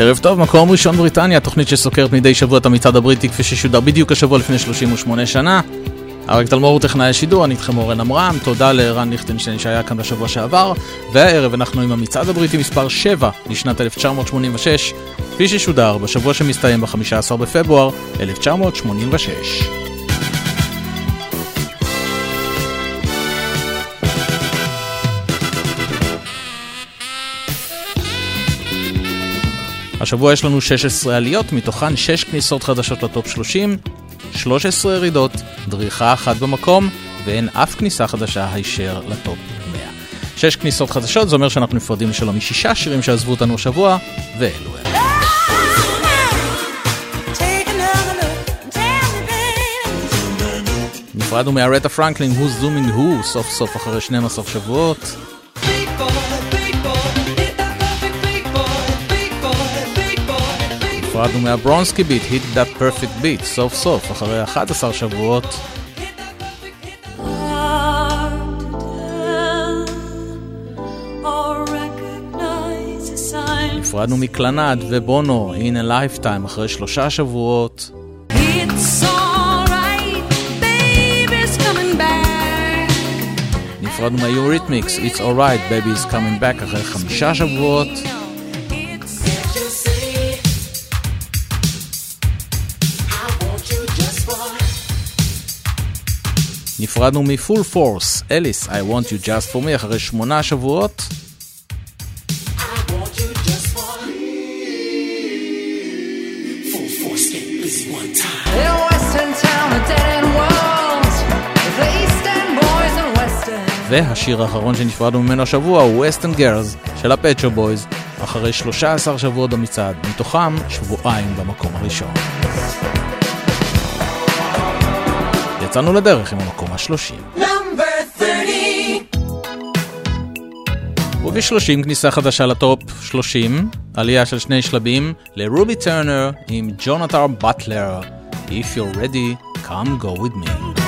ערב טוב, מקום ראשון בריטניה, תוכנית שסוקרת מדי שבוע את המצעד הבריטי כפי ששודר בדיוק השבוע לפני 38 שנה. אריק תלמור הוא טכנאי השידור, אני איתכם אורן עמרם, תודה לרן ליכטנשטיין שהיה כאן בשבוע שעבר, והערב אנחנו עם המצעד הבריטי מספר 7 לשנת 1986, כפי ששודר בשבוע שמסתיים ב-15 בפברואר 1986. השבוע יש לנו 16 עליות, מתוכן 6 כניסות חדשות לטופ 30, 13 ירידות, דריכה אחת במקום, ואין אף כניסה חדשה הישר לטופ 100. 6 כניסות חדשות, זה אומר שאנחנו נפרדים לשלום משישה שירים שעזבו אותנו השבוע, ואלו הם. נפרדנו מהרטה פרנקלין, Who's Zooming Who, סוף סוף אחרי 12 שבועות. נפרדנו מהברונסקי ביט, Hit That Perfect Beat, סוף סוף, אחרי 11 שבועות. נפרדנו מקלנד ובונו, In a Lifetime, אחרי שלושה שבועות. נפרדנו מהיוריתמיקס, It's Alright, Baby is Coming Back, אחרי חמישה שבועות. נפרדנו מפול פורס, אליס, I want you just for me, אחרי שמונה שבועות. והשיר האחרון שנפרדנו ממנו השבוע הוא Western Girls של הפצ'ו בויז, אחרי 13 שבועות במצעד, מתוכם שבועיים במקום הראשון. יצאנו לדרך עם המקום השלושים. וב-30 כניסה חדשה לטופ 30, עלייה של שני שלבים לרובי טרנר עם ג'ונתר באטלר, If you're ready, come go with me.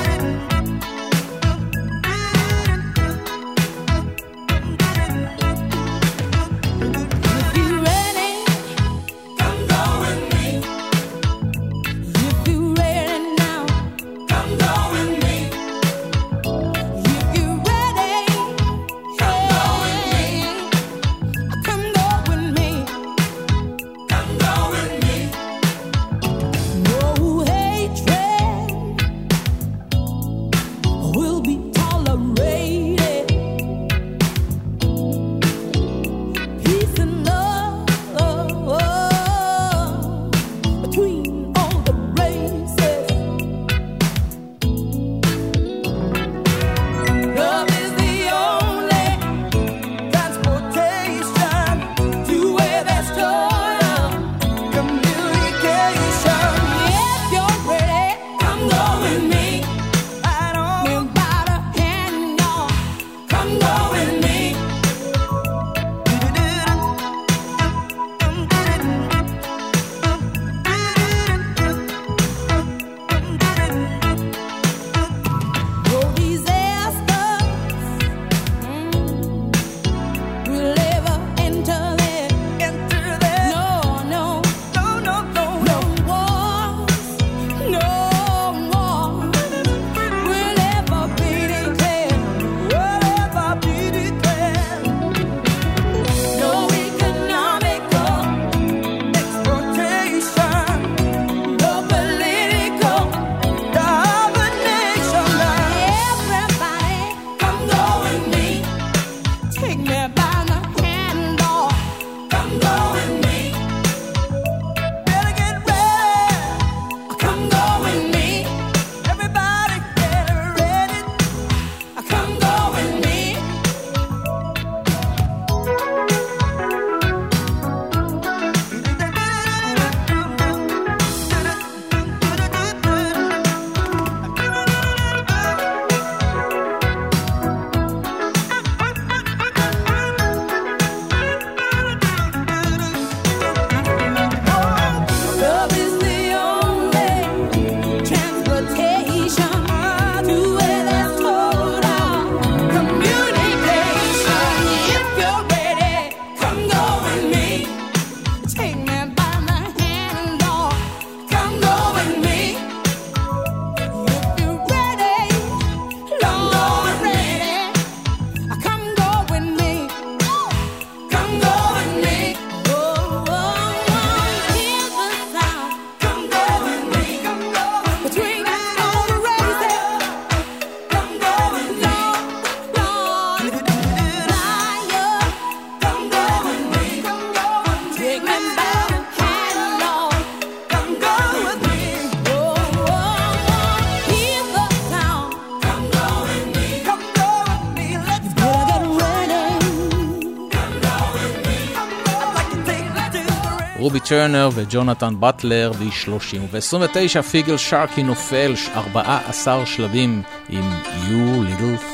טרנר וג'ונתן באטלר ב-30. וב-29 פיגל שרקי נופל 14 שלבים עם You Little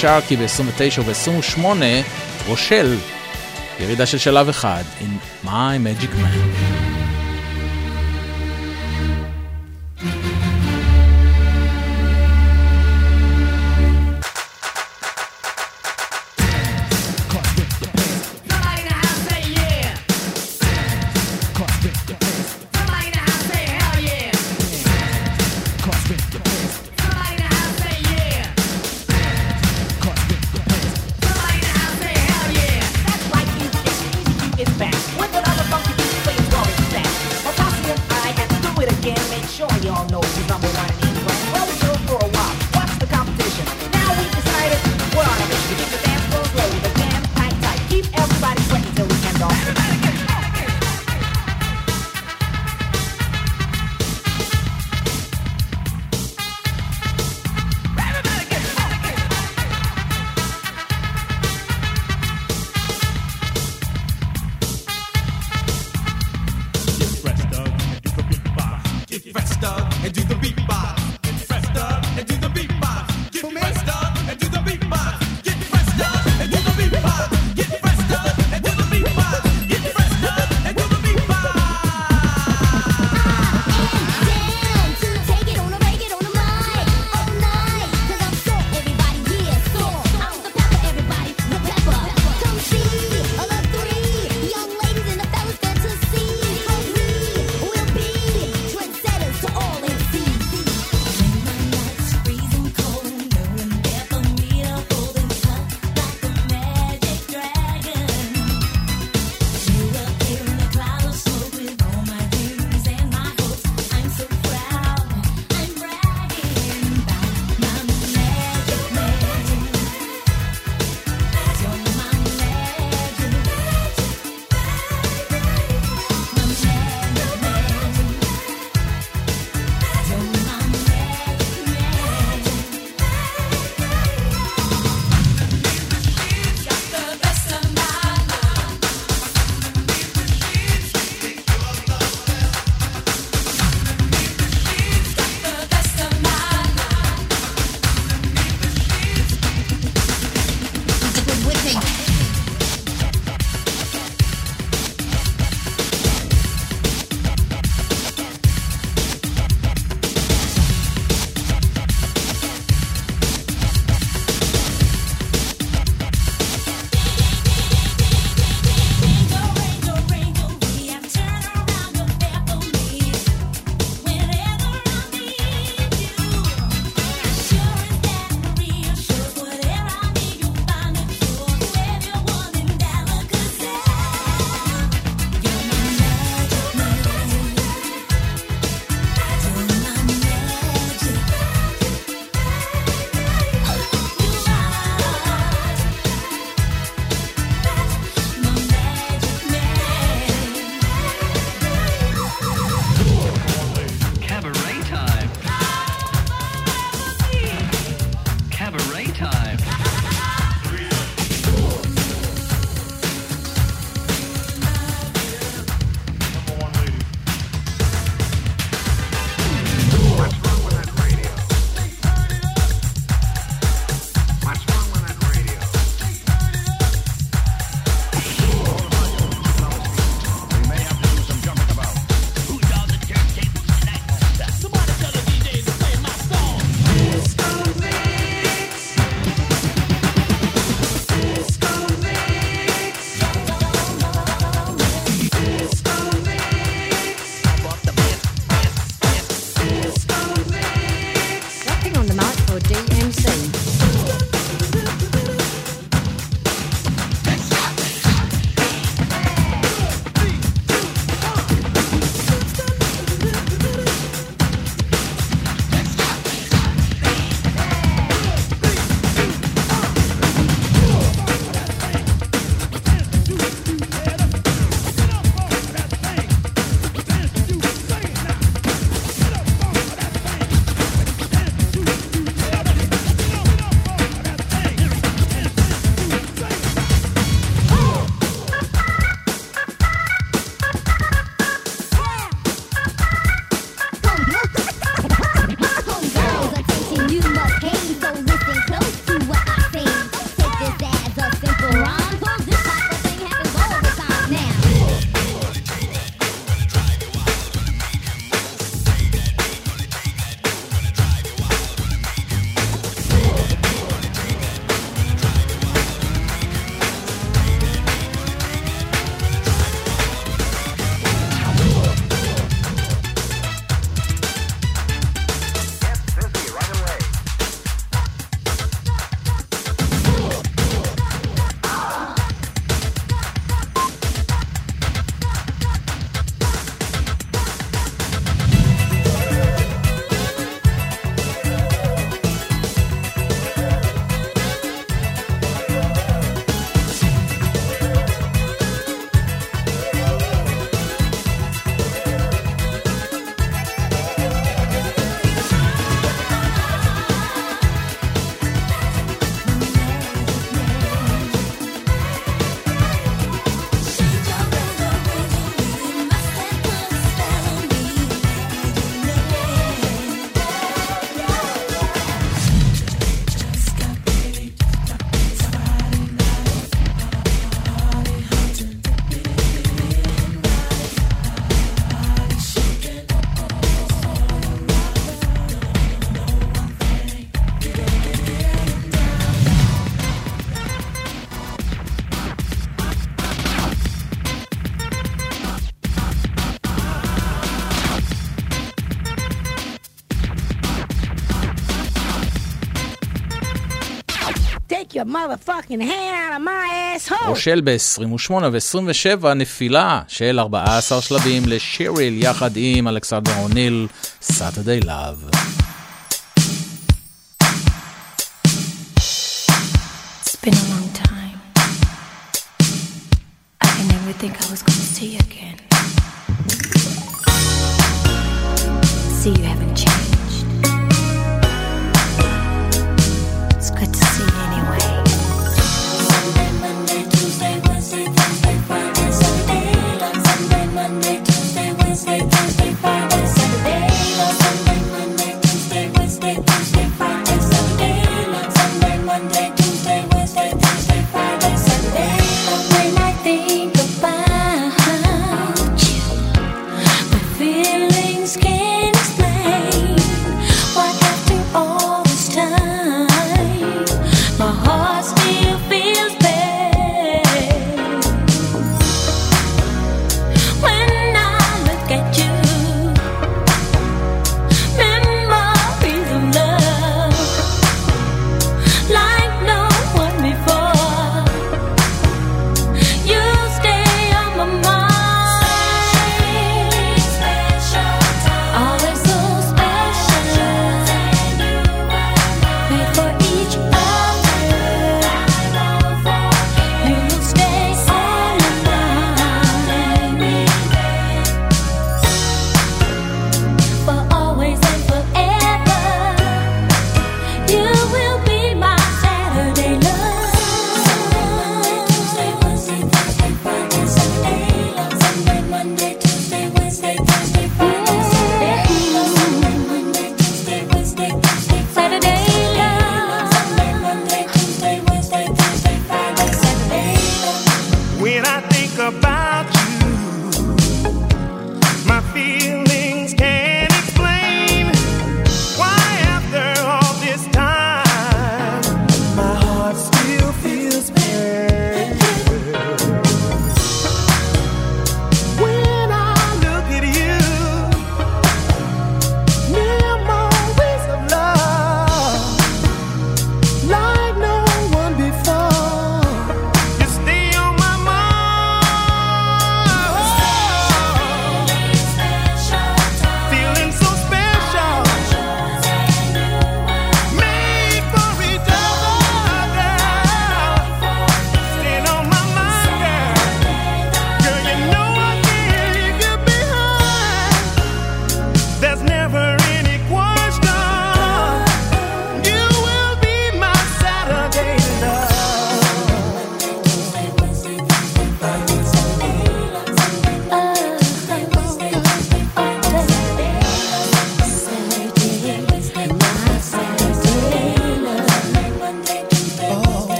שרקי ב-29 וב-28, רושל ירידה של שלב אחד, in My Magic Man. motherfucking hand out of my asshole. רושל ב-28 ו-27 נפילה של 14 שלבים לשיריל יחד עם אלכסנדר אוניל, סאטרדי לאב.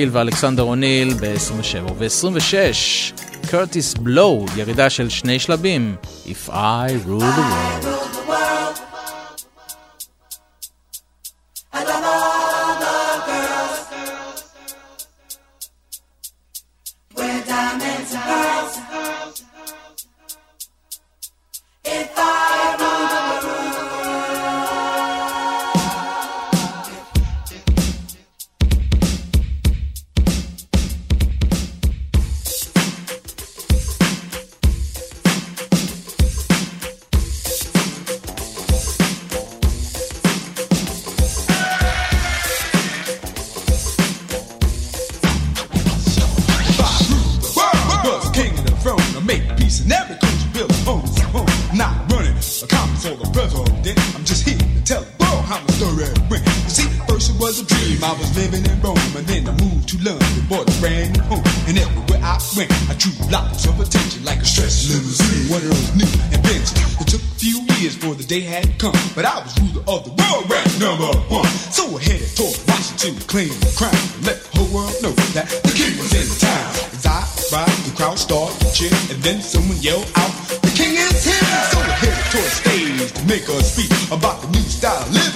קריל ואלכסנדר אוניל ב-27 וב-26. קרטיס בלואו, ירידה של שני שלבים, If I rule the world.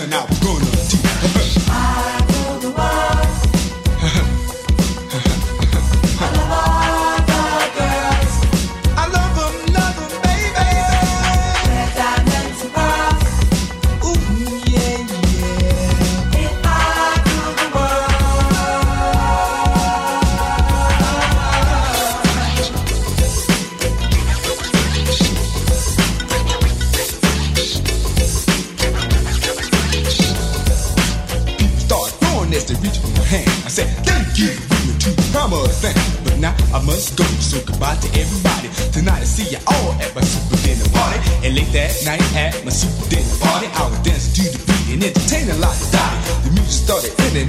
now go.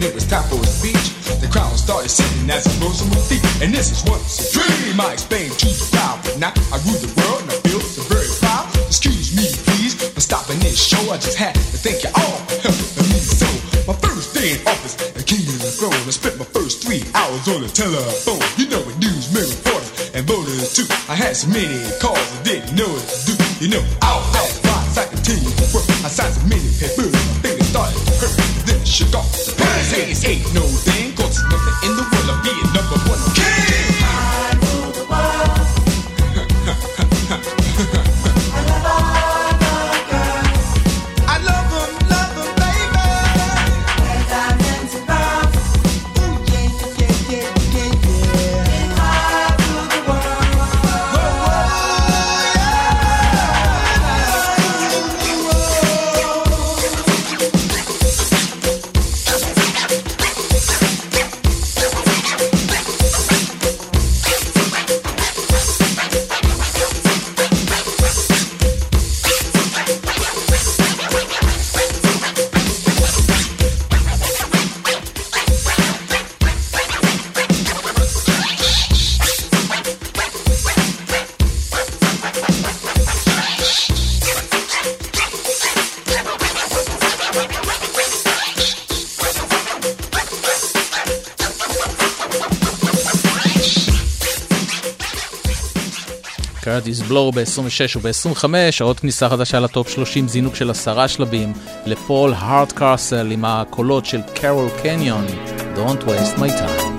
it was time for a speech, the crowd started singing as I rose on my feet. And this is once a dream I explained to the crowd. But now I rule the world and I feel a very proud. Excuse me, please, for stopping this show. I just had to thank you all for helping me. So, my first day in office, the king to the throne. I spent my first three hours on the telephone. You know it, news, reporters, and voters too. I had so many calls I didn't know what to do. You know, בלור ב-26 וב-25, עוד כניסה חדשה לטופ 30, זינוק של עשרה שלבים לפול הארדקרסל עם הקולות של קרול קניון, Don't waste my time.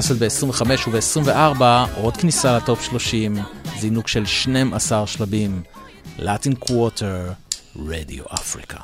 ראסל ב-25 וב-24, עוד כניסה לטופ 30, זינוק של 12 שלבים. Latin Quarter, Radio Africa.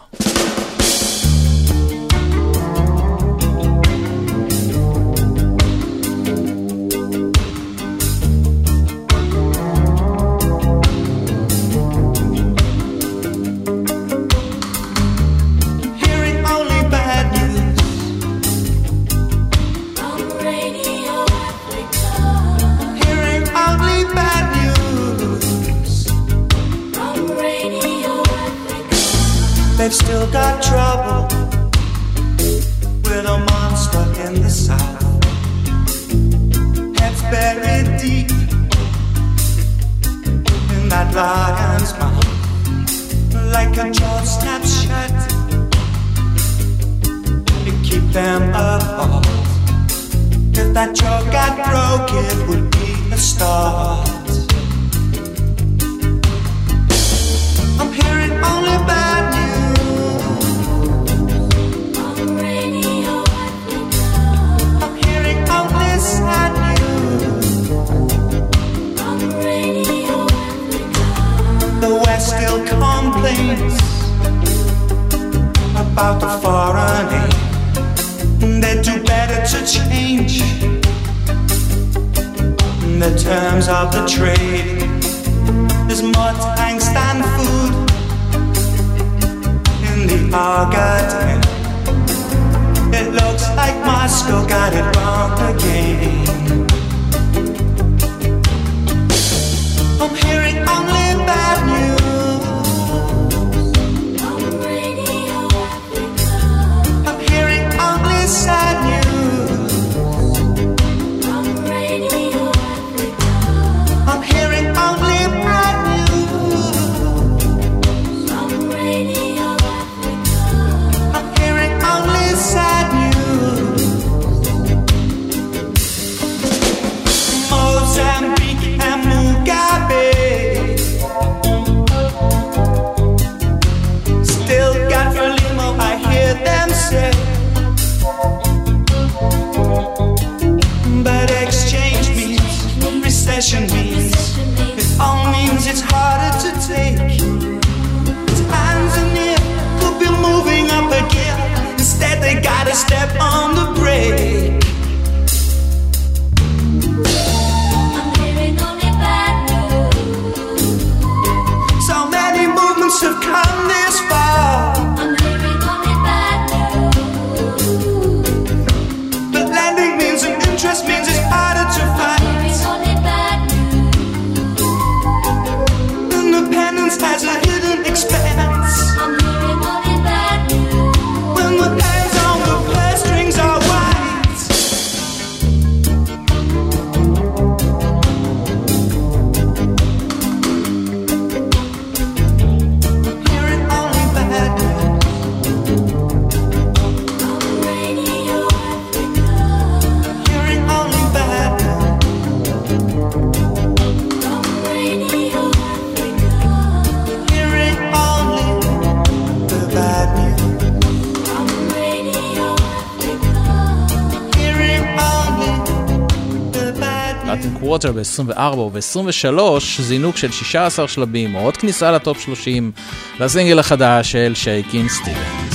24 וב-23 זינוק של 16 שלבים, או עוד כניסה לטופ 30 לסינגל החדש של שייק אינסטילנט.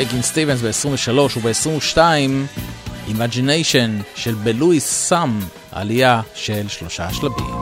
שייגין סטיבנס ב-23 וב-22 Imagination של בלואיס סאם, עלייה של שלושה שלבים.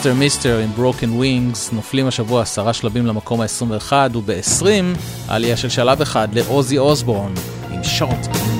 Mr. Mister עם Broken Wings נופלים השבוע עשרה שלבים למקום ה-21 וב-20 עלייה של שלב אחד לאוזי אוסבורן עם Shot.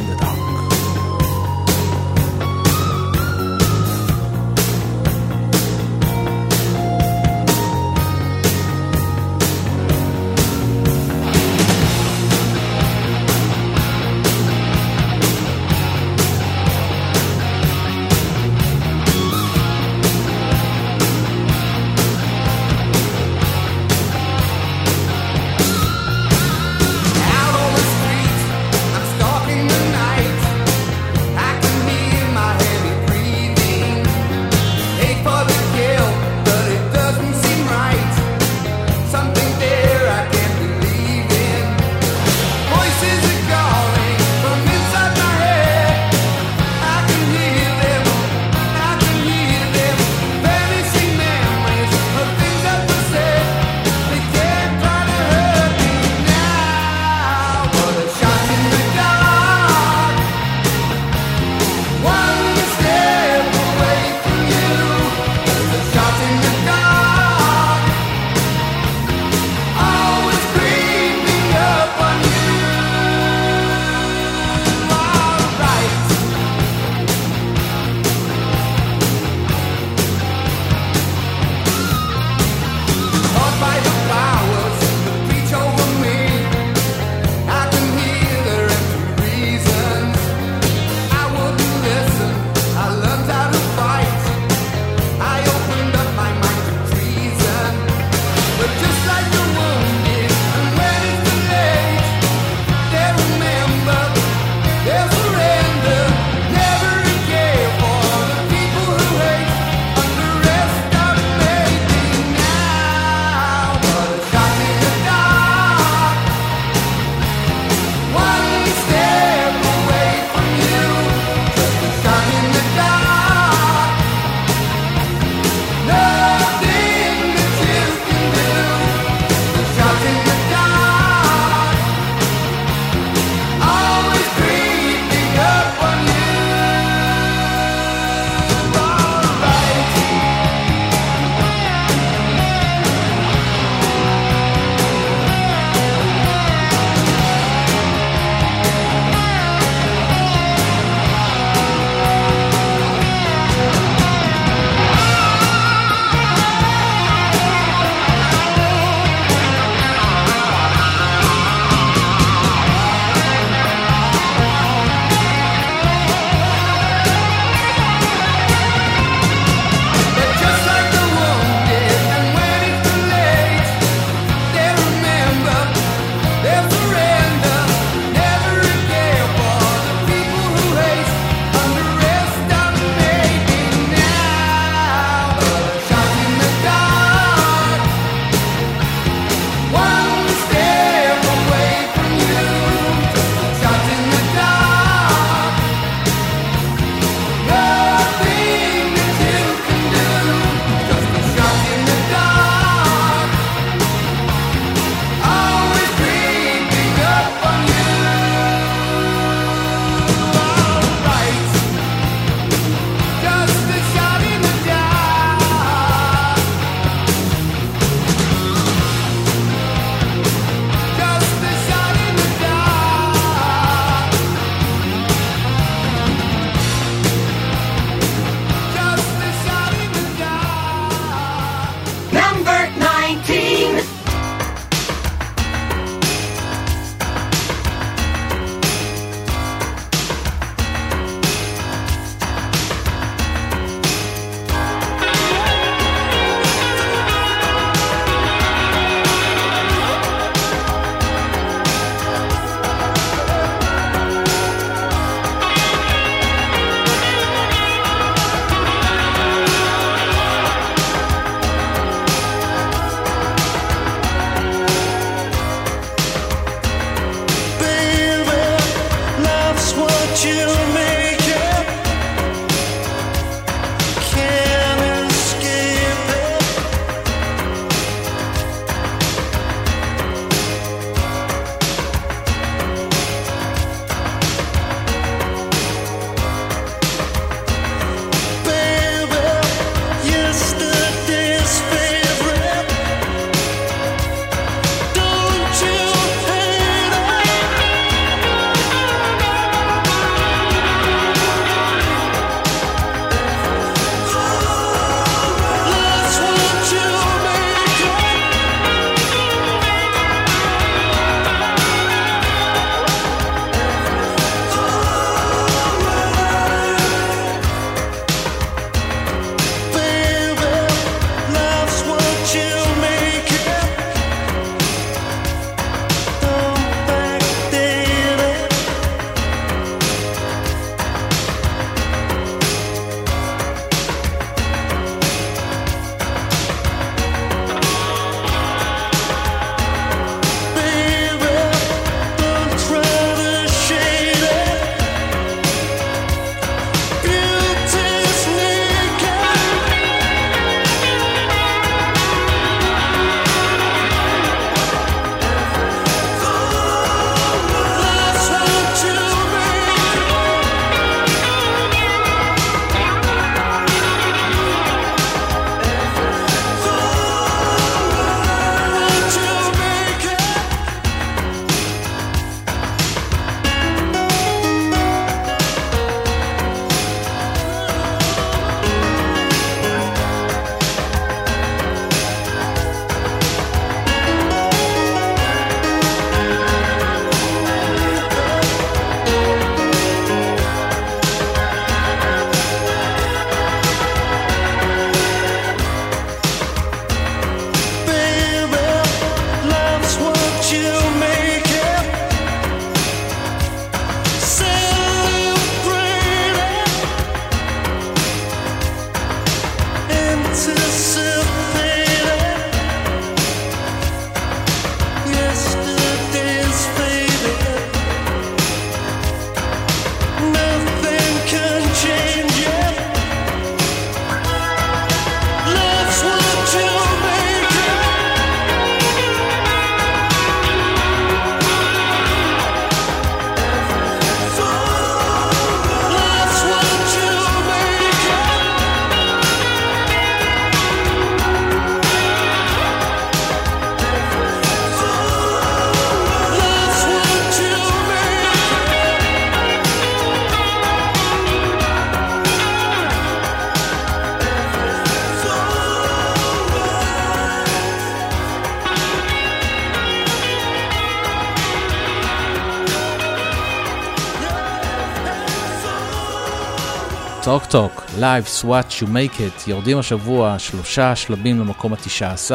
סטוק טוק, Lives What You Make It, יורדים השבוע שלושה שלבים למקום ה-19,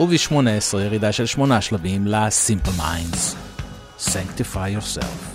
וב-18 ירידה של שמונה שלבים ל-Simple Minds. Sanctify yourself.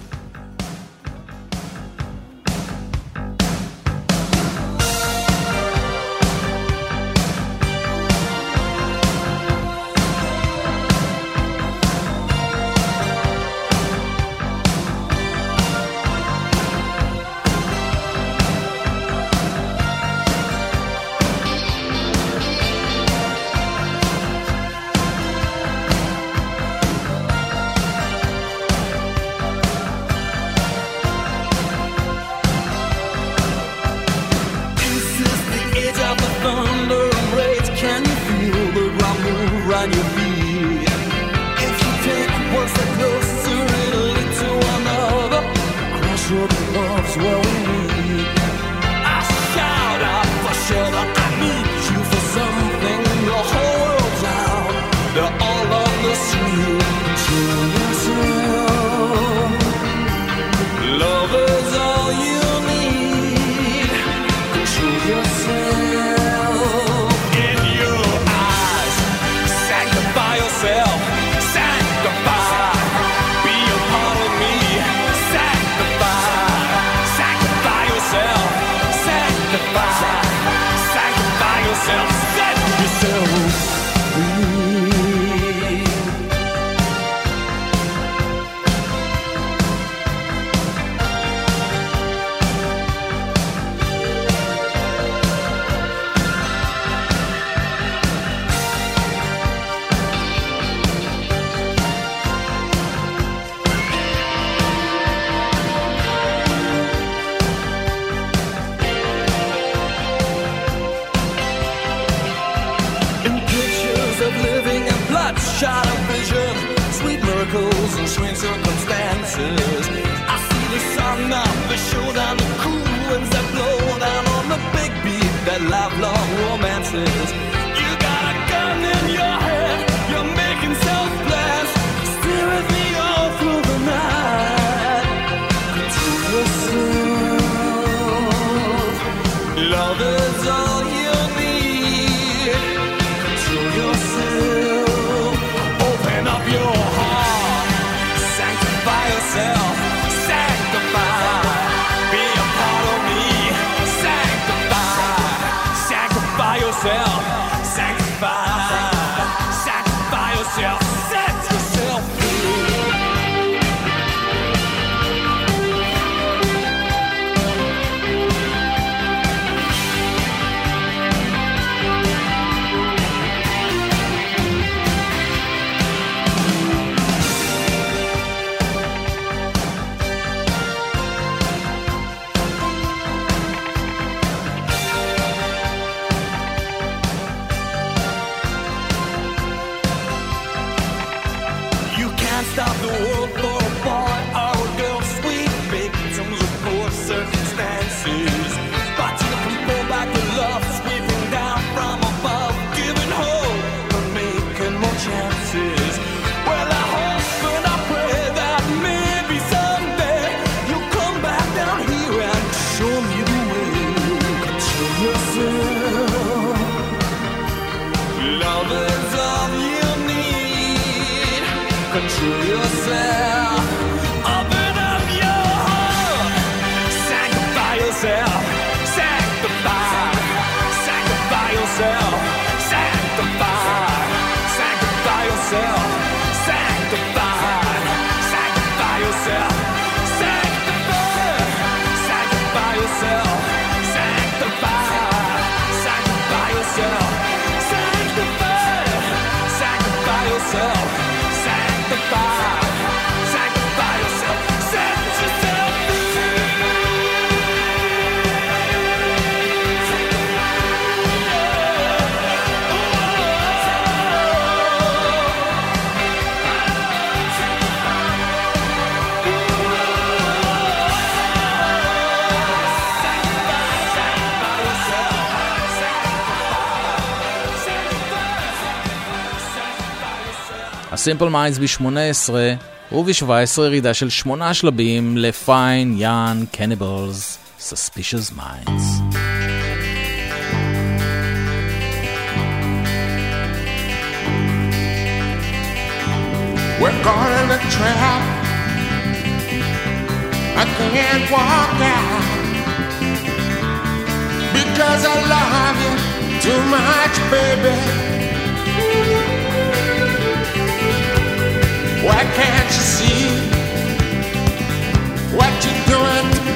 fell. ה Simple Minds ב-18 וב-17 ירידה של שמונה שלבים ל Fine Young Cannibals Suspicious Minds. We're caught in a trap. I can't walk out because I love you too much, baby. Why can't you see what you're doing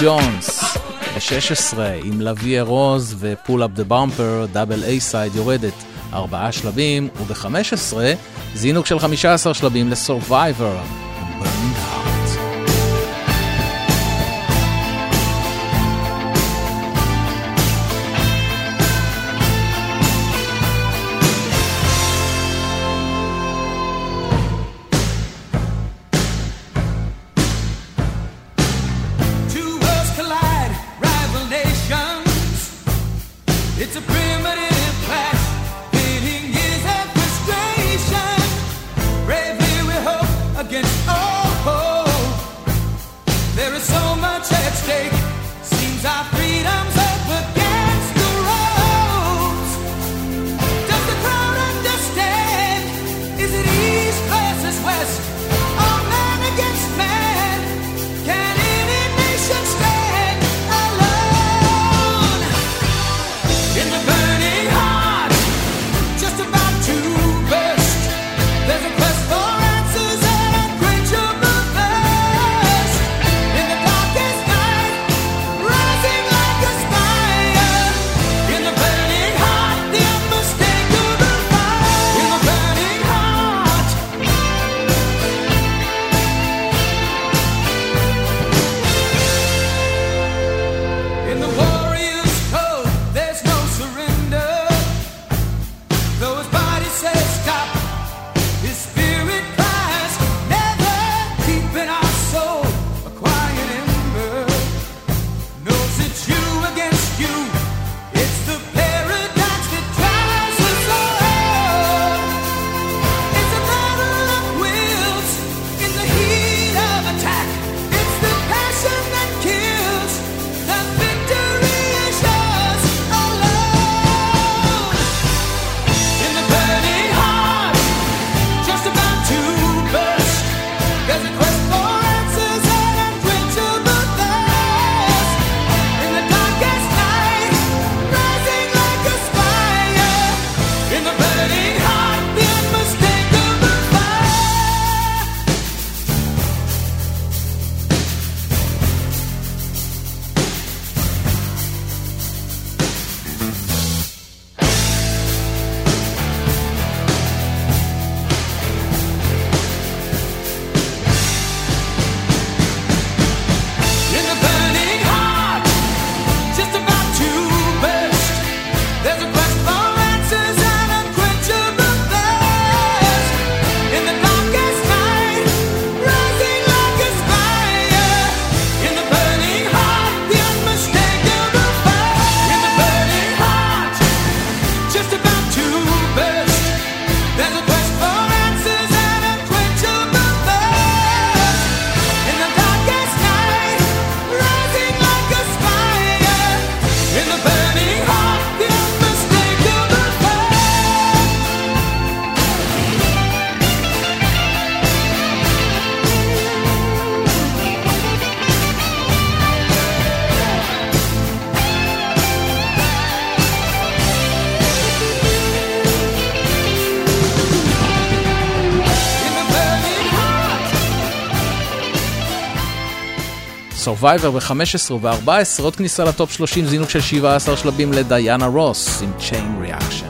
ג'ונס ב-16 עם La Vie en Rose ו Pull Up the the double A-side יורדת ארבעה שלבים, וב-15 זינוק של 15 שלבים ל-Survivor. Survivor ב-15 וב-14, עוד כניסה לטופ 30, זינוק של 17 שלבים לדיאנה רוס עם Chain Reaction.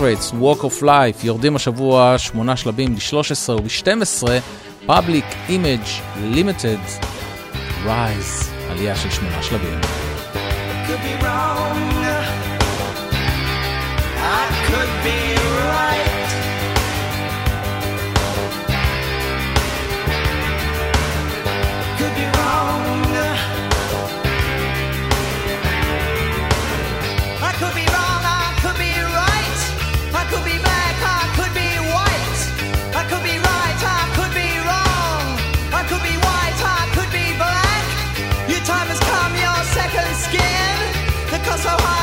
Walk of Life, יורדים השבוע 8 שלבים ל-13 וב-12, Public Image Limited, Rise, עלייה של 8 שלבים. could be wrong. so high.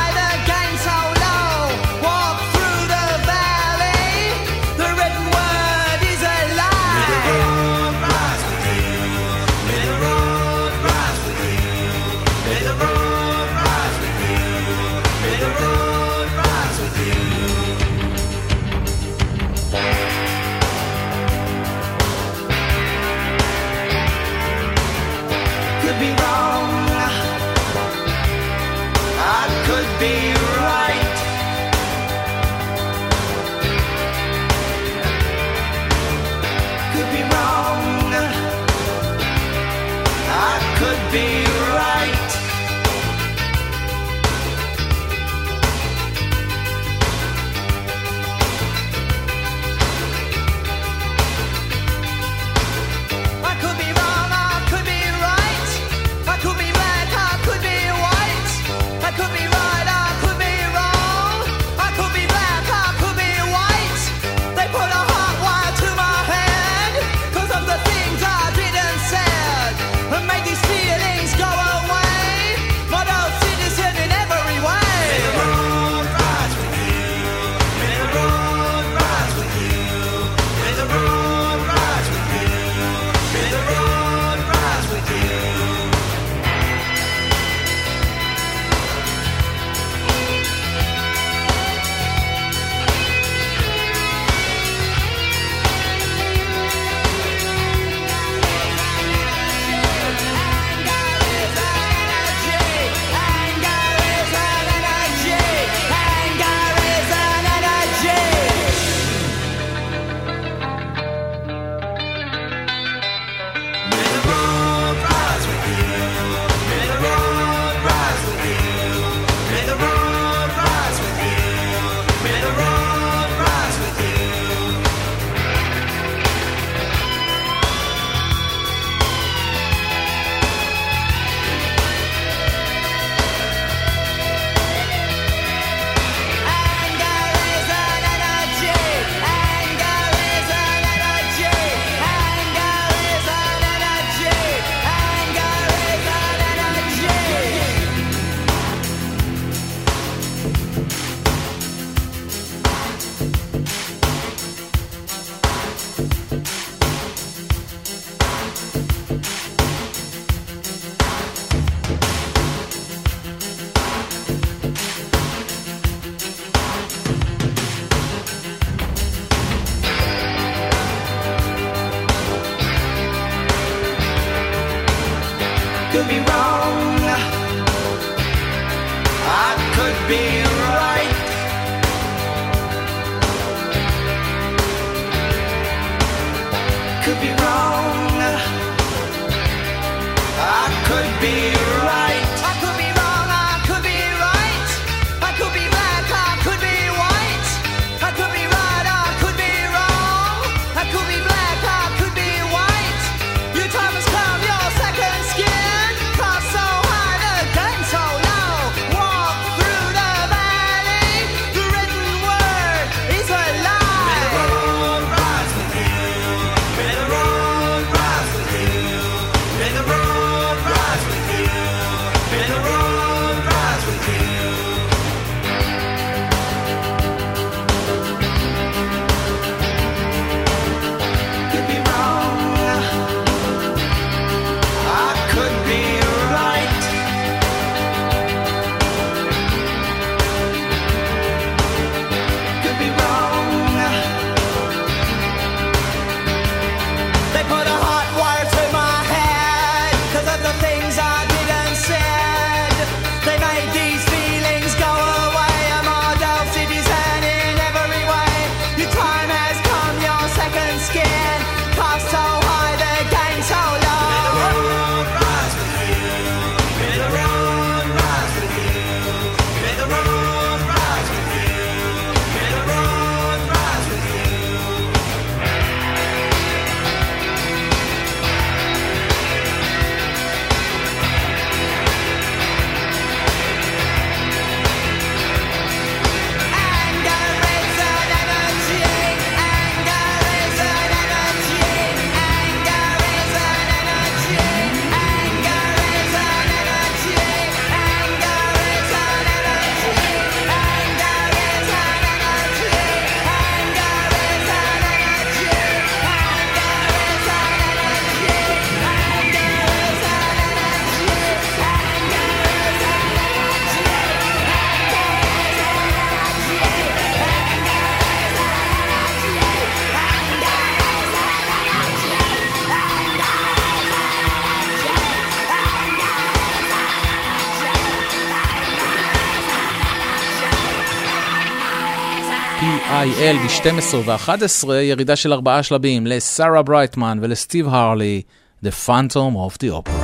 אריאל ב-12 ו-11, ירידה של ארבעה שלבים לסארה ברייטמן ולסטיב הרלי, The Phantom of the Opera.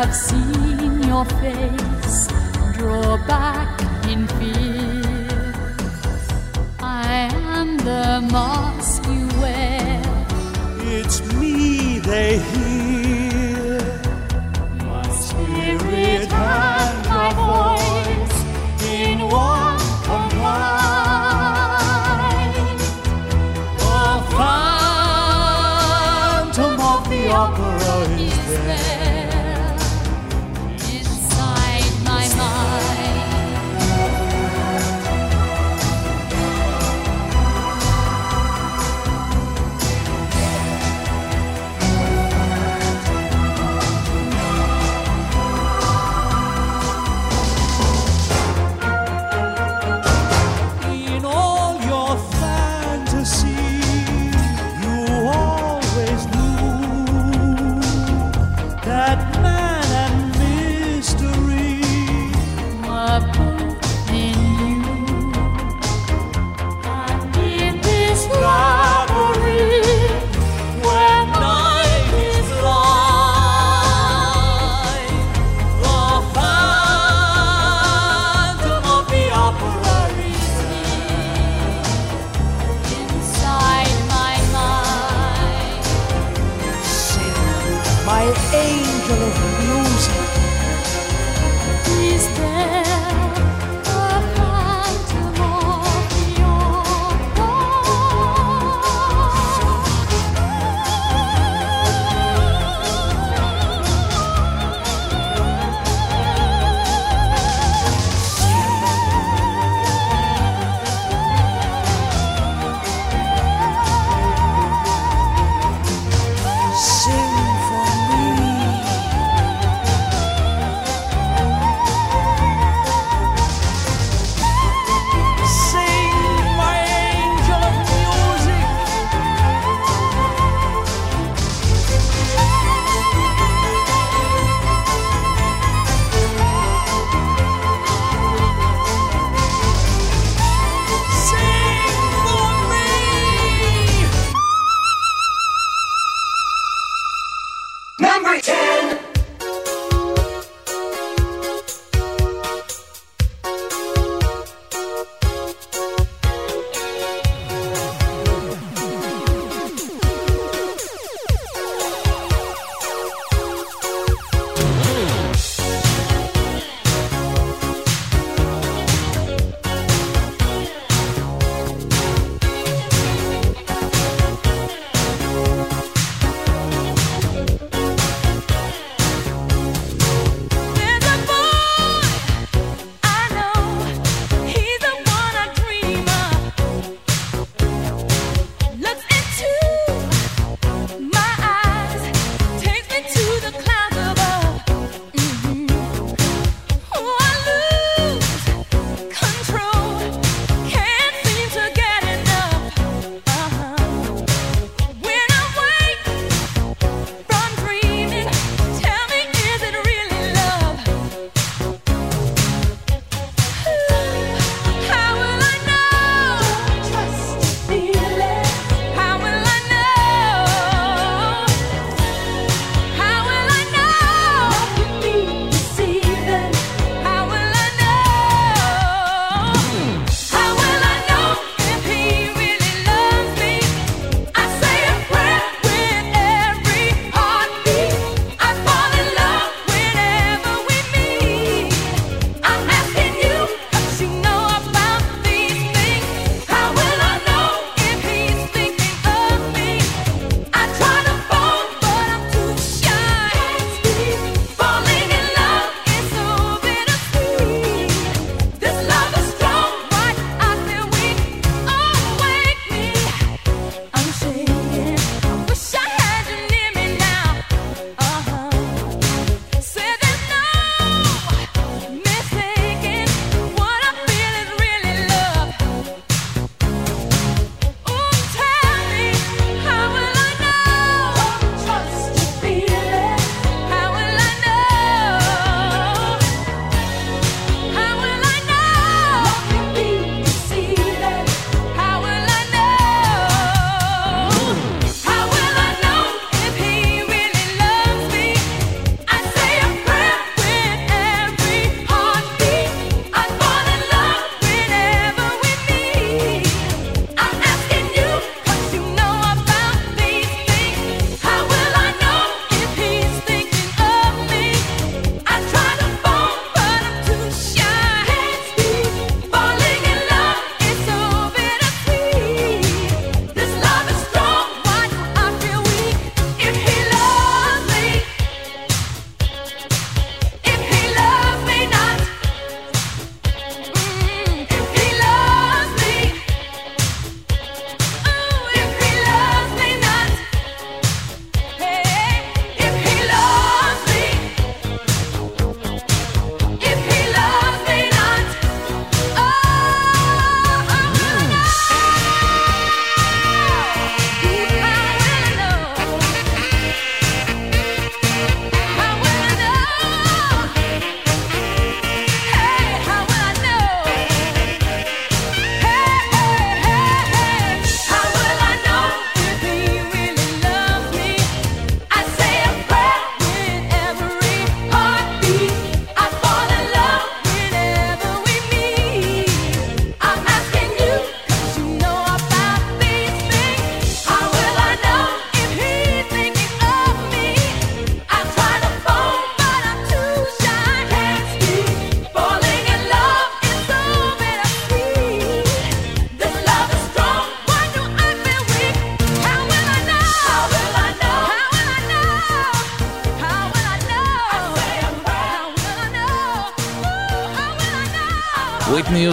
I've seen your face.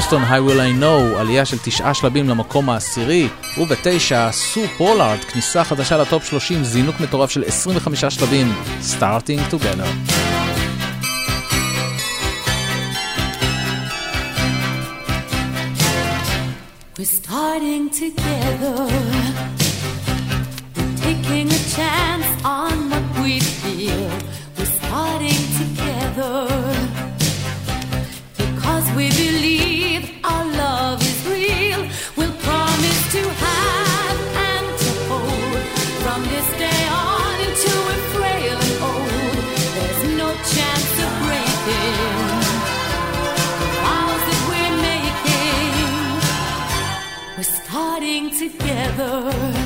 יוסטון, How will I know, עלייה של תשעה שלבים למקום העשירי, ובתשע, סו פולארד, כניסה חדשה לטופ 30, זינוק מטורף של 25 שלבים, Starting Together. together.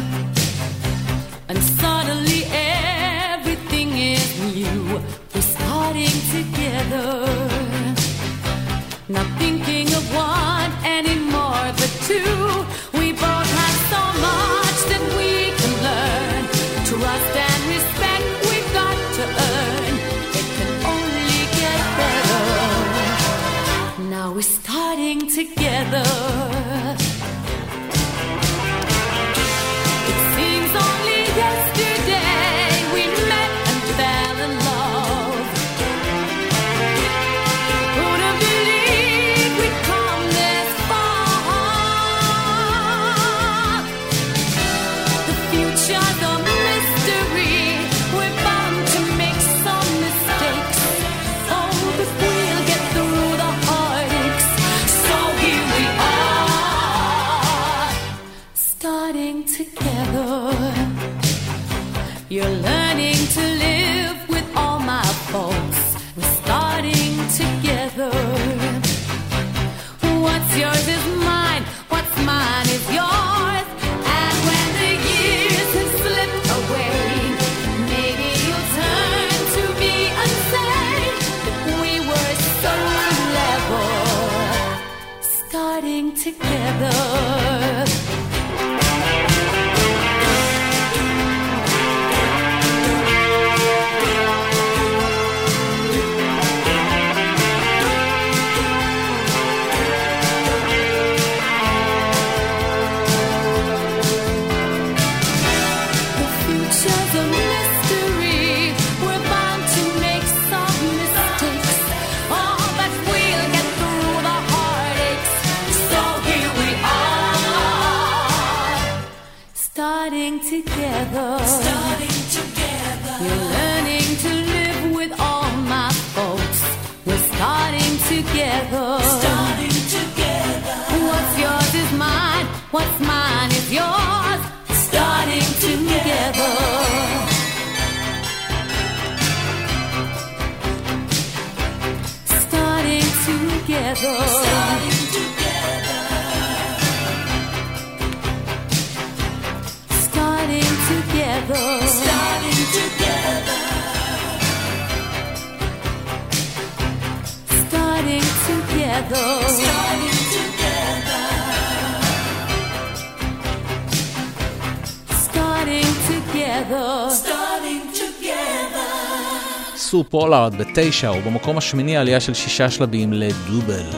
סו פולארד בתשע ובמקום השמיני עלייה של שישה שלבים לדובל,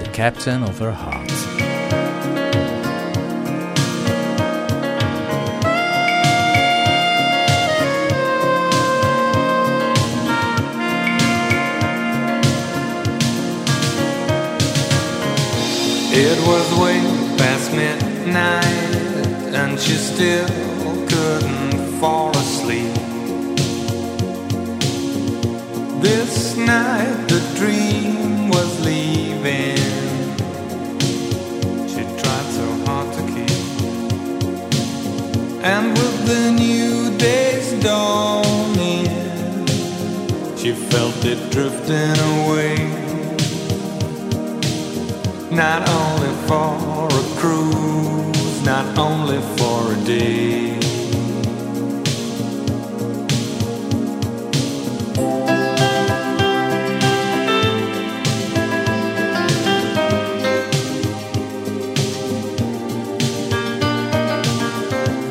The Captain of Her Heart. It was way past midnight, and she still couldn't fall asleep. This night the dream was leaving. She tried so hard to keep. And with the new day's dawning, she felt it drifting away. Not only for a cruise, not only for a day.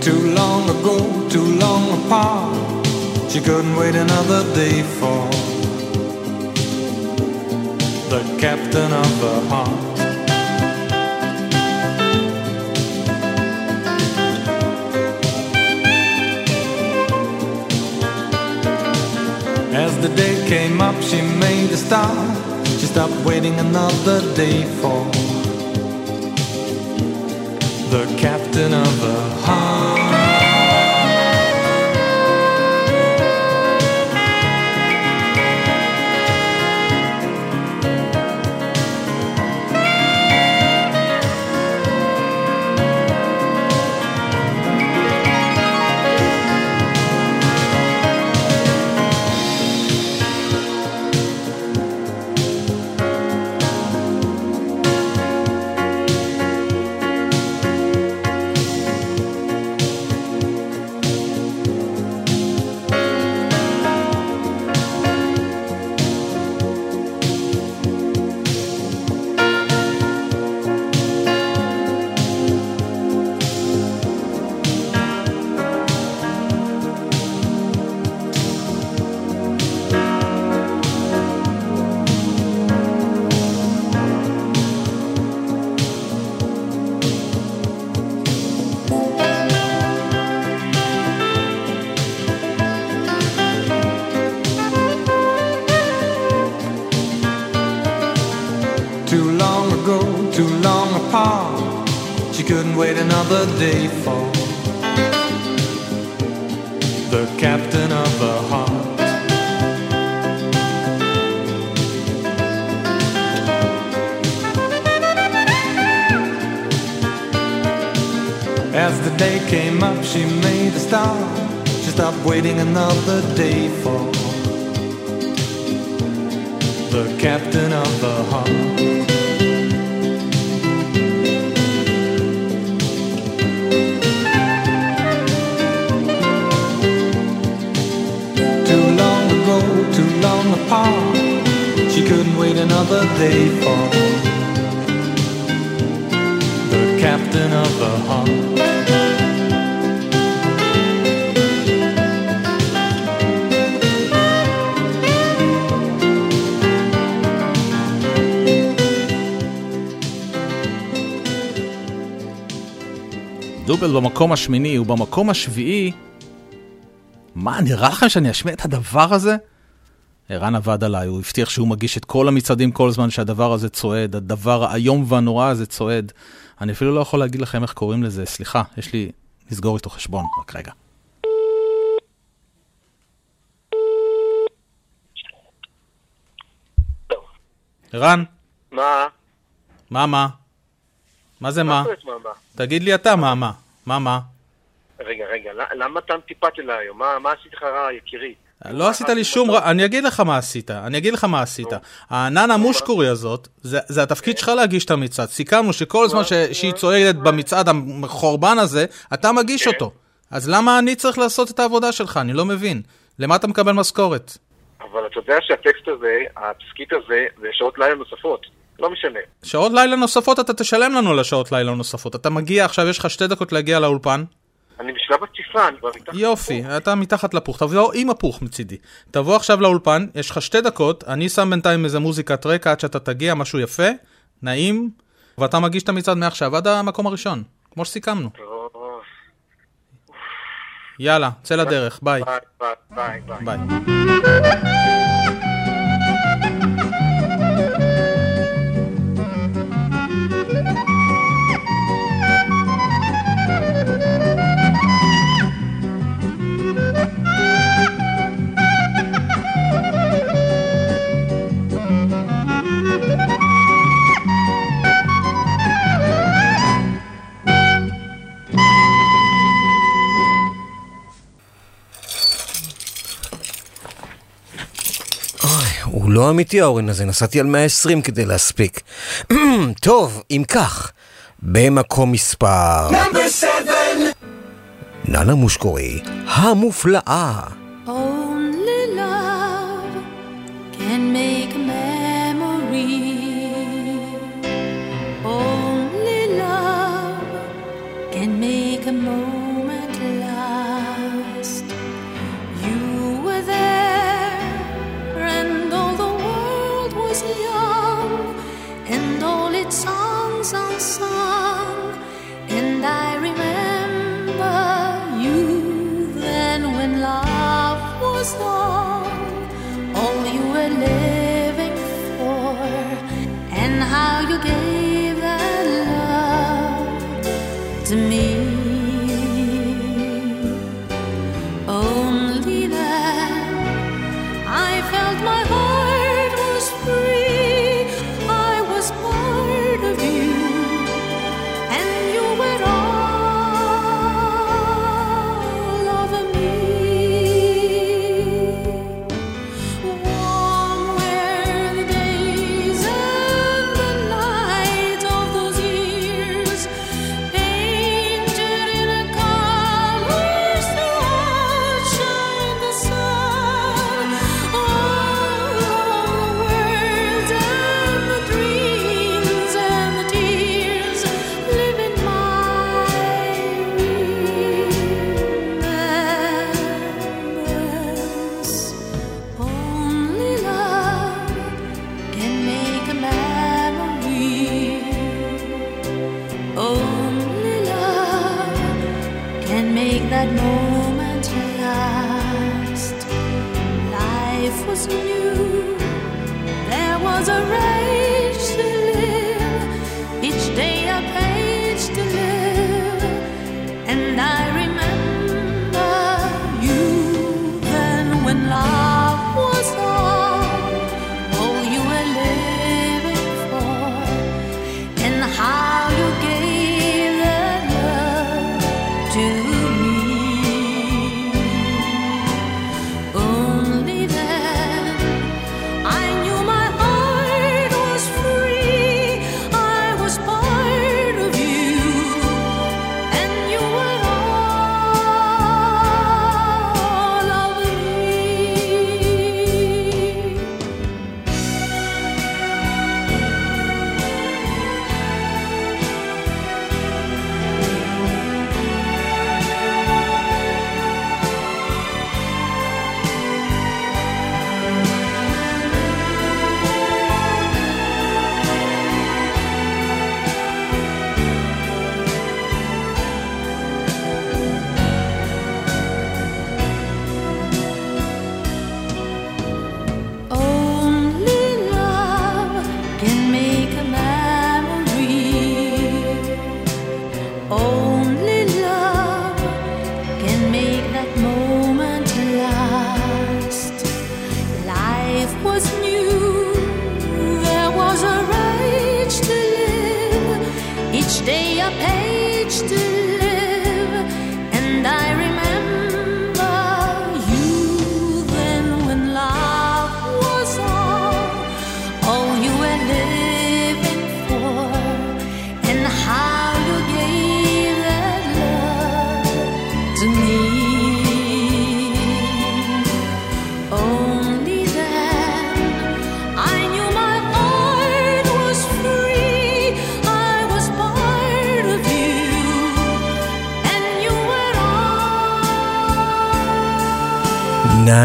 Too long ago, too long apart. She couldn't wait another day for the captain of the heart. Came up, she made a start. She stopped waiting another day for the captain of the heart. דובל במקום השמיני ובמקום השביעי, מה, נראה לכם שאני אשמיע את הדבר הזה? ערן עבד עליי, הוא הבטיח שהוא מגיש את כל המצעדים כל זמן שהדבר הזה צועד, הדבר האיום והנורא הזה צועד. אני אפילו לא יכול להגיד לכם איך קוראים לזה, סליחה, יש לי לסגור איתו חשבון, רק רגע. ערן, מה? מה מה? מה זה מה? תגיד לי אתה מה מה. מה מה? רגע, רגע, למה אתה טיפת אליי היום? מה מה עשיתי לך רע, יקירי? לא עשית לי שום רע, אני אגיד לך מה עשית, אני אגיד לך מה עשית. הענן המושקורי הזאת, זה התפקיד שלך להגיש את המצעד. סיכמנו שכל זמן שהיא צועדת במצעד החורבן הזה, אתה מגיש אותו. אז למה אני צריך לעשות את העבודה שלך? אני לא מבין. למה אתה מקבל משכורת? אבל אתה יודע שהטקסט הזה, הפסקית הזה, זה שעות לילה נוספות. לא משנה. שעות לילה נוספות אתה תשלם לנו לשעות לילה נוספות. אתה מגיע עכשיו, יש לך שתי דקות להגיע לאולפן. אני בשלב התקיפה, אני כבר מתחת... יופי, אתה מתחת לפוך, תבוא עם הפוך מצידי. תבוא עכשיו לאולפן, יש לך שתי דקות, אני שם בינתיים איזה מוזיקת רקע עד שאתה תגיע, משהו יפה, נעים, ואתה מגיש את המצעד מעכשיו עד המקום הראשון, כמו שסיכמנו. טוב. יאללה, צא לדרך, ביי. ביי, ביי, ביי. ביי. לא אמיתי האורן הזה, נסעתי על 120 כדי להספיק. טוב, אם כך, במקום מספר... ננה מושקורי, המופלאה. Only songs unsung. And I remember you then when love was night,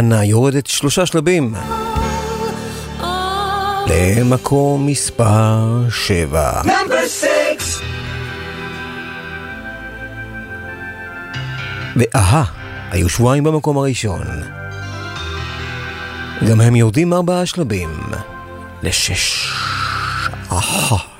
אנה יורדת שלושה שלבים למקום מספר שבע. ואהה, היו שבועיים במקום הראשון. גם הם יורדים ארבעה שלבים לשש. אהה.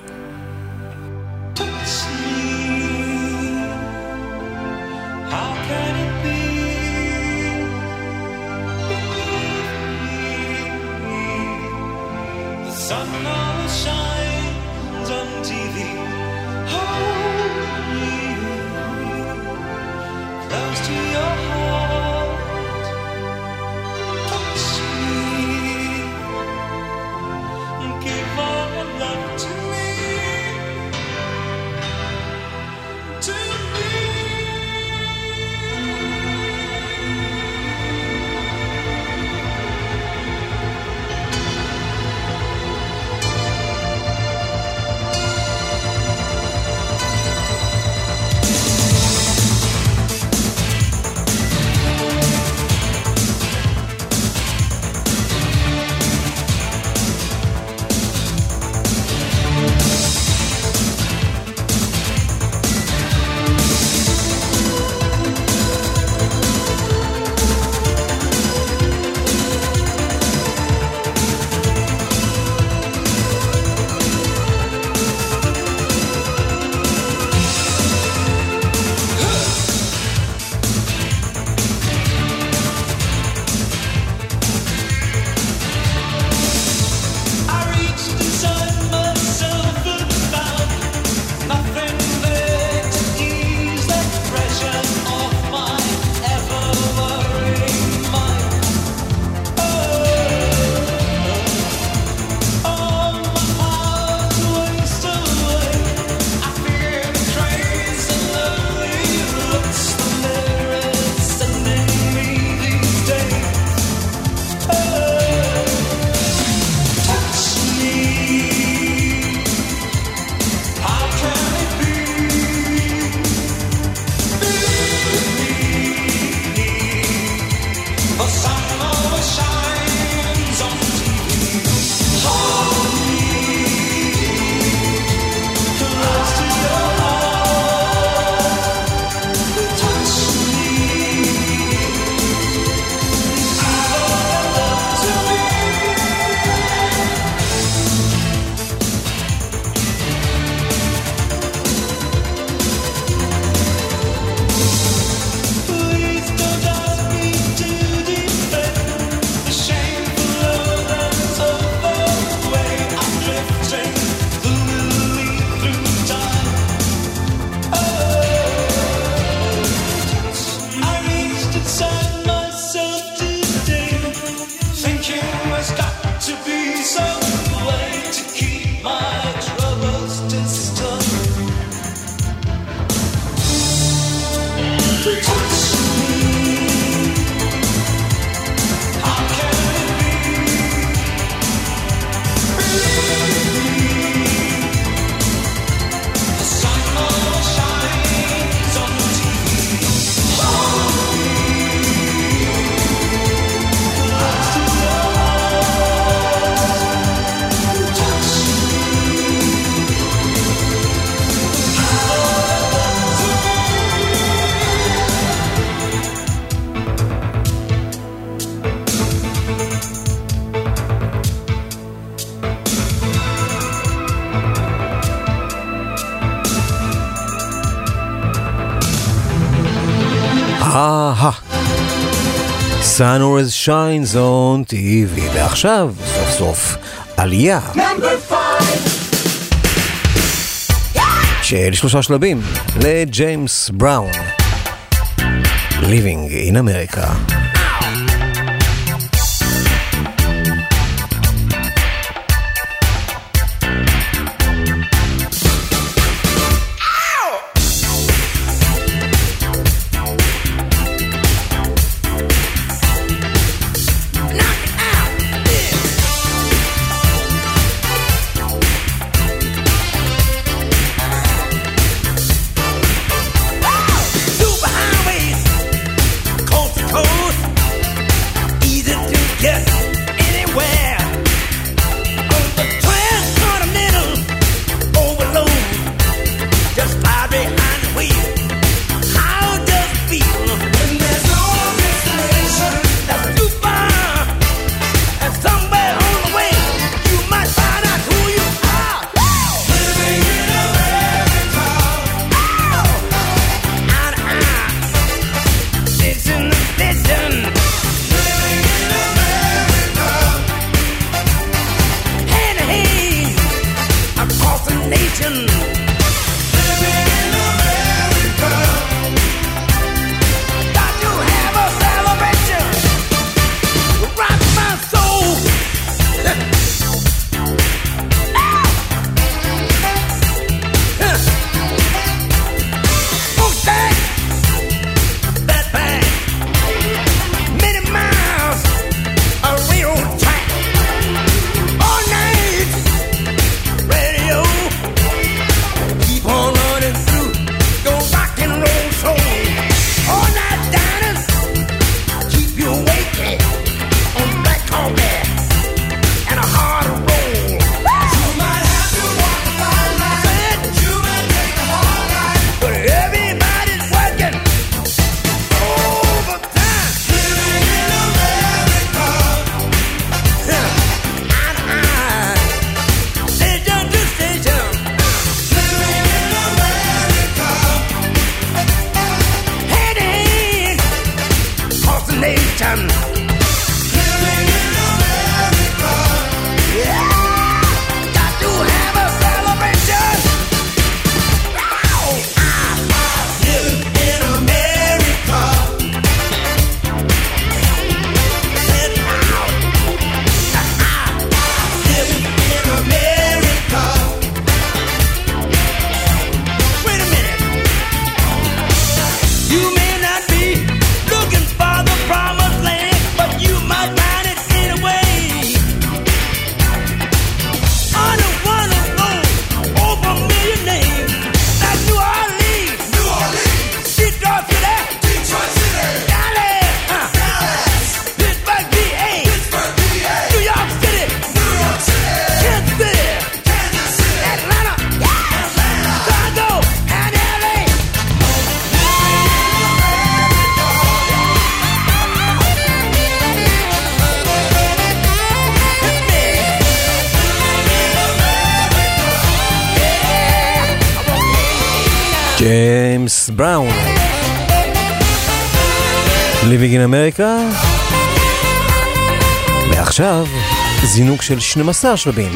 Sun always Shines on TV, ועכשיו, סוף סוף, עלייה. של שלושה שלבים, לג'יימס בראון, Living in America. ביג אין אמריקה. ועכשיו, זינוק של 12 שלבים.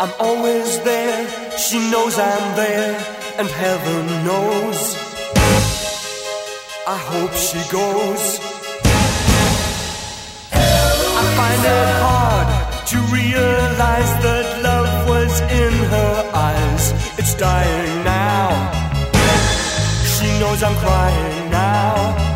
I'm always there, she knows I'm there, and heaven knows. I hope she goes. find it hard to realize that love was in her eyes. It's dying now. She knows I'm crying now.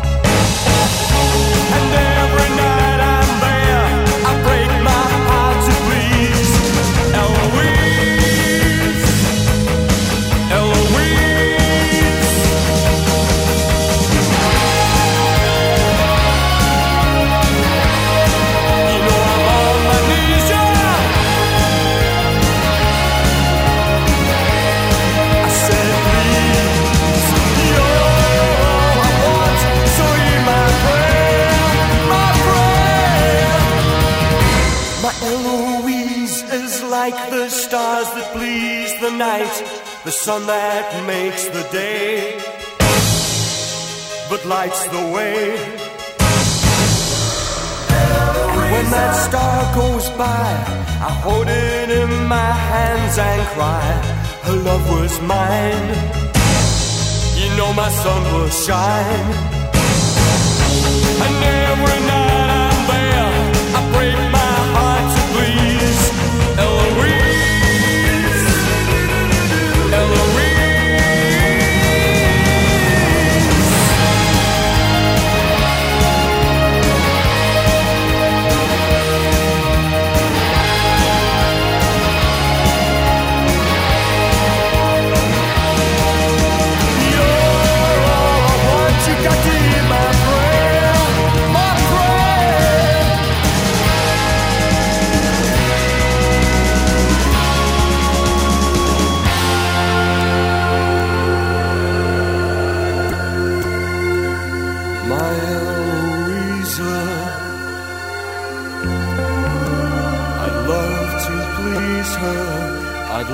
The sun that makes the day, but lights the way. And When that star goes by, I hold it in my hands and cry, her love was mine. You know my sun will shine. And every night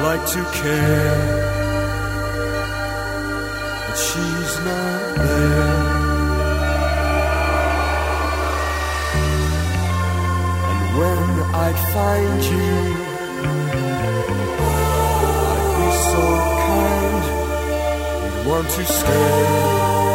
like to care, but she's not there. And when I'd find you, I'd be so kind, you'd want to stay.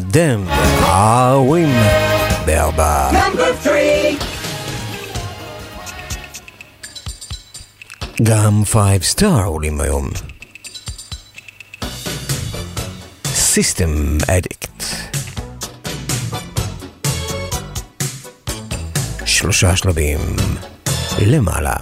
הדם, עווים בארבע. Number three. גם Five Star עולים היום. System Addict. שלושה שלבים למעלה.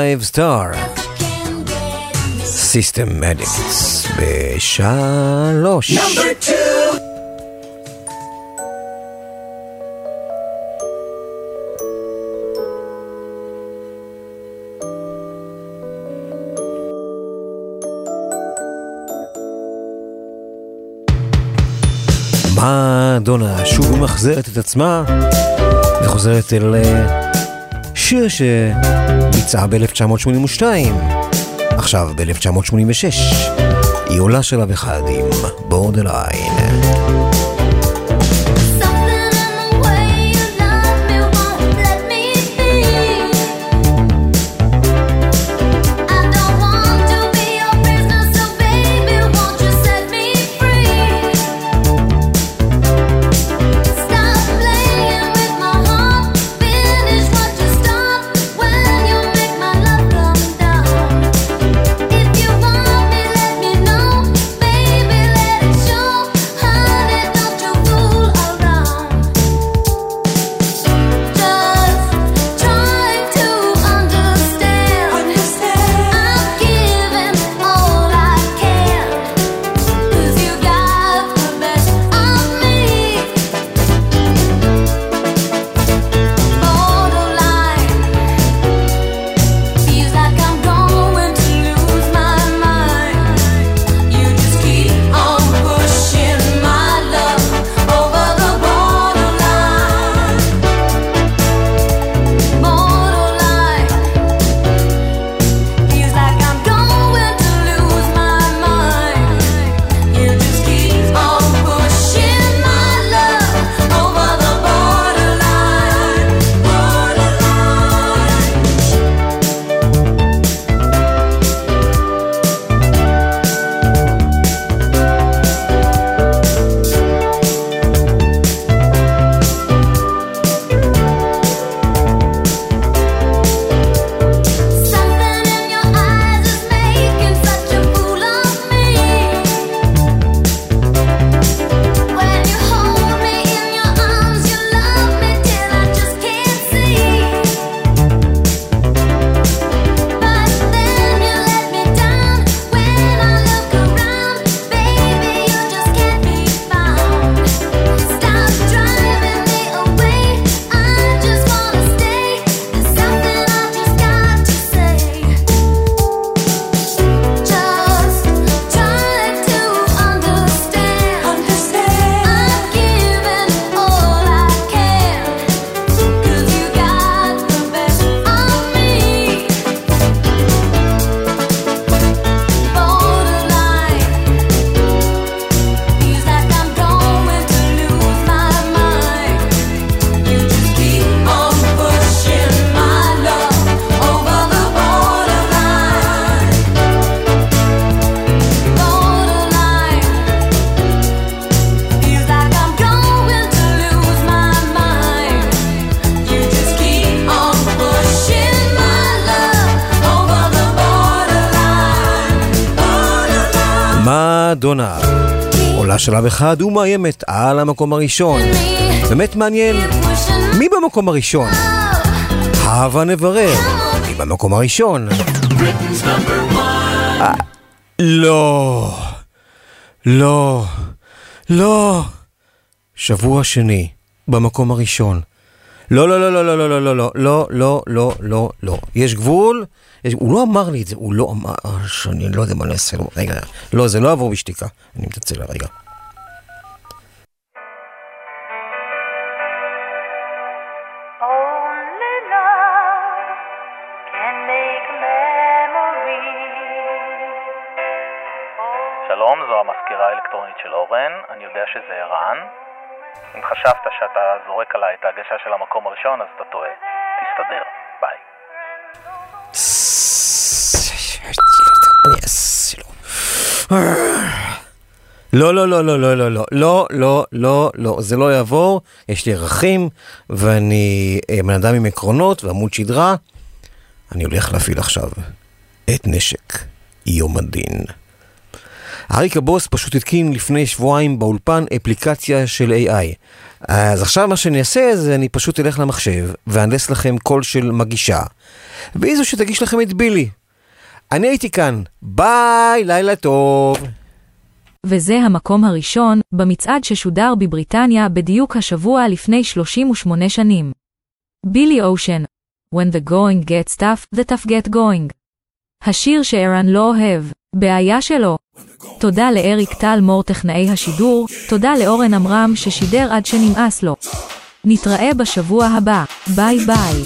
Five Star Systematics בשלוש. Number two. מדונה שוב ממחזרת את עצמה וחוזרת אל אה, שיר שביצעה ב-1982, עכשיו ב-1986. היא עולה שלב אחד עם בורדליין. שלב אחד ומאיימת על המקום הראשון. באמת מעניין, מי במקום הראשון? הבה נברר, מי במקום הראשון? אה, לא, לא, לא. שבוע שני, במקום הראשון. לא, לא, לא, לא, לא, לא, לא, לא, לא, לא, לא, לא, לא. יש גבול, הוא לא אמר לי את זה, הוא לא אמר, אה, שאני לא יודע מה לו. רגע, לא, זה לא יעבור בשתיקה. אני מתנצל רגע. זו המזכירה האלקטרונית של אורן, אני יודע שזה ערן. אם חשבת שאתה זורק עליי את ההגשה של המקום הראשון, אז אתה טועה. תסתדר, ביי. לא, לא, לא, לא, לא, לא, לא, לא, לא, לא, לא, זה לא יעבור, יש לי ערכים, ואני אה, בן אדם עם עקרונות ועמוד שדרה. אני הולך להפעיל עכשיו את נשק יום הדין. אריק הבוס פשוט התקין לפני שבועיים באולפן אפליקציה של AI. אז עכשיו מה שאני אעשה זה אני פשוט אלך למחשב ואנדס לכם קול של מגישה, והיא זו שתגיש לכם את בילי. אני הייתי כאן, ביי, לילה טוב. וזה המקום הראשון במצעד ששודר בבריטניה בדיוק השבוע לפני 38 שנים. בילי אושן, When the going gets tough, the tough get going. השיר שערן לא אוהב, בעיה שלו. תודה לאריק טל מור טכנאי השידור, תודה לאורן עמרם ששידר עד שנמאס לו. נתראה בשבוע הבא, ביי ביי.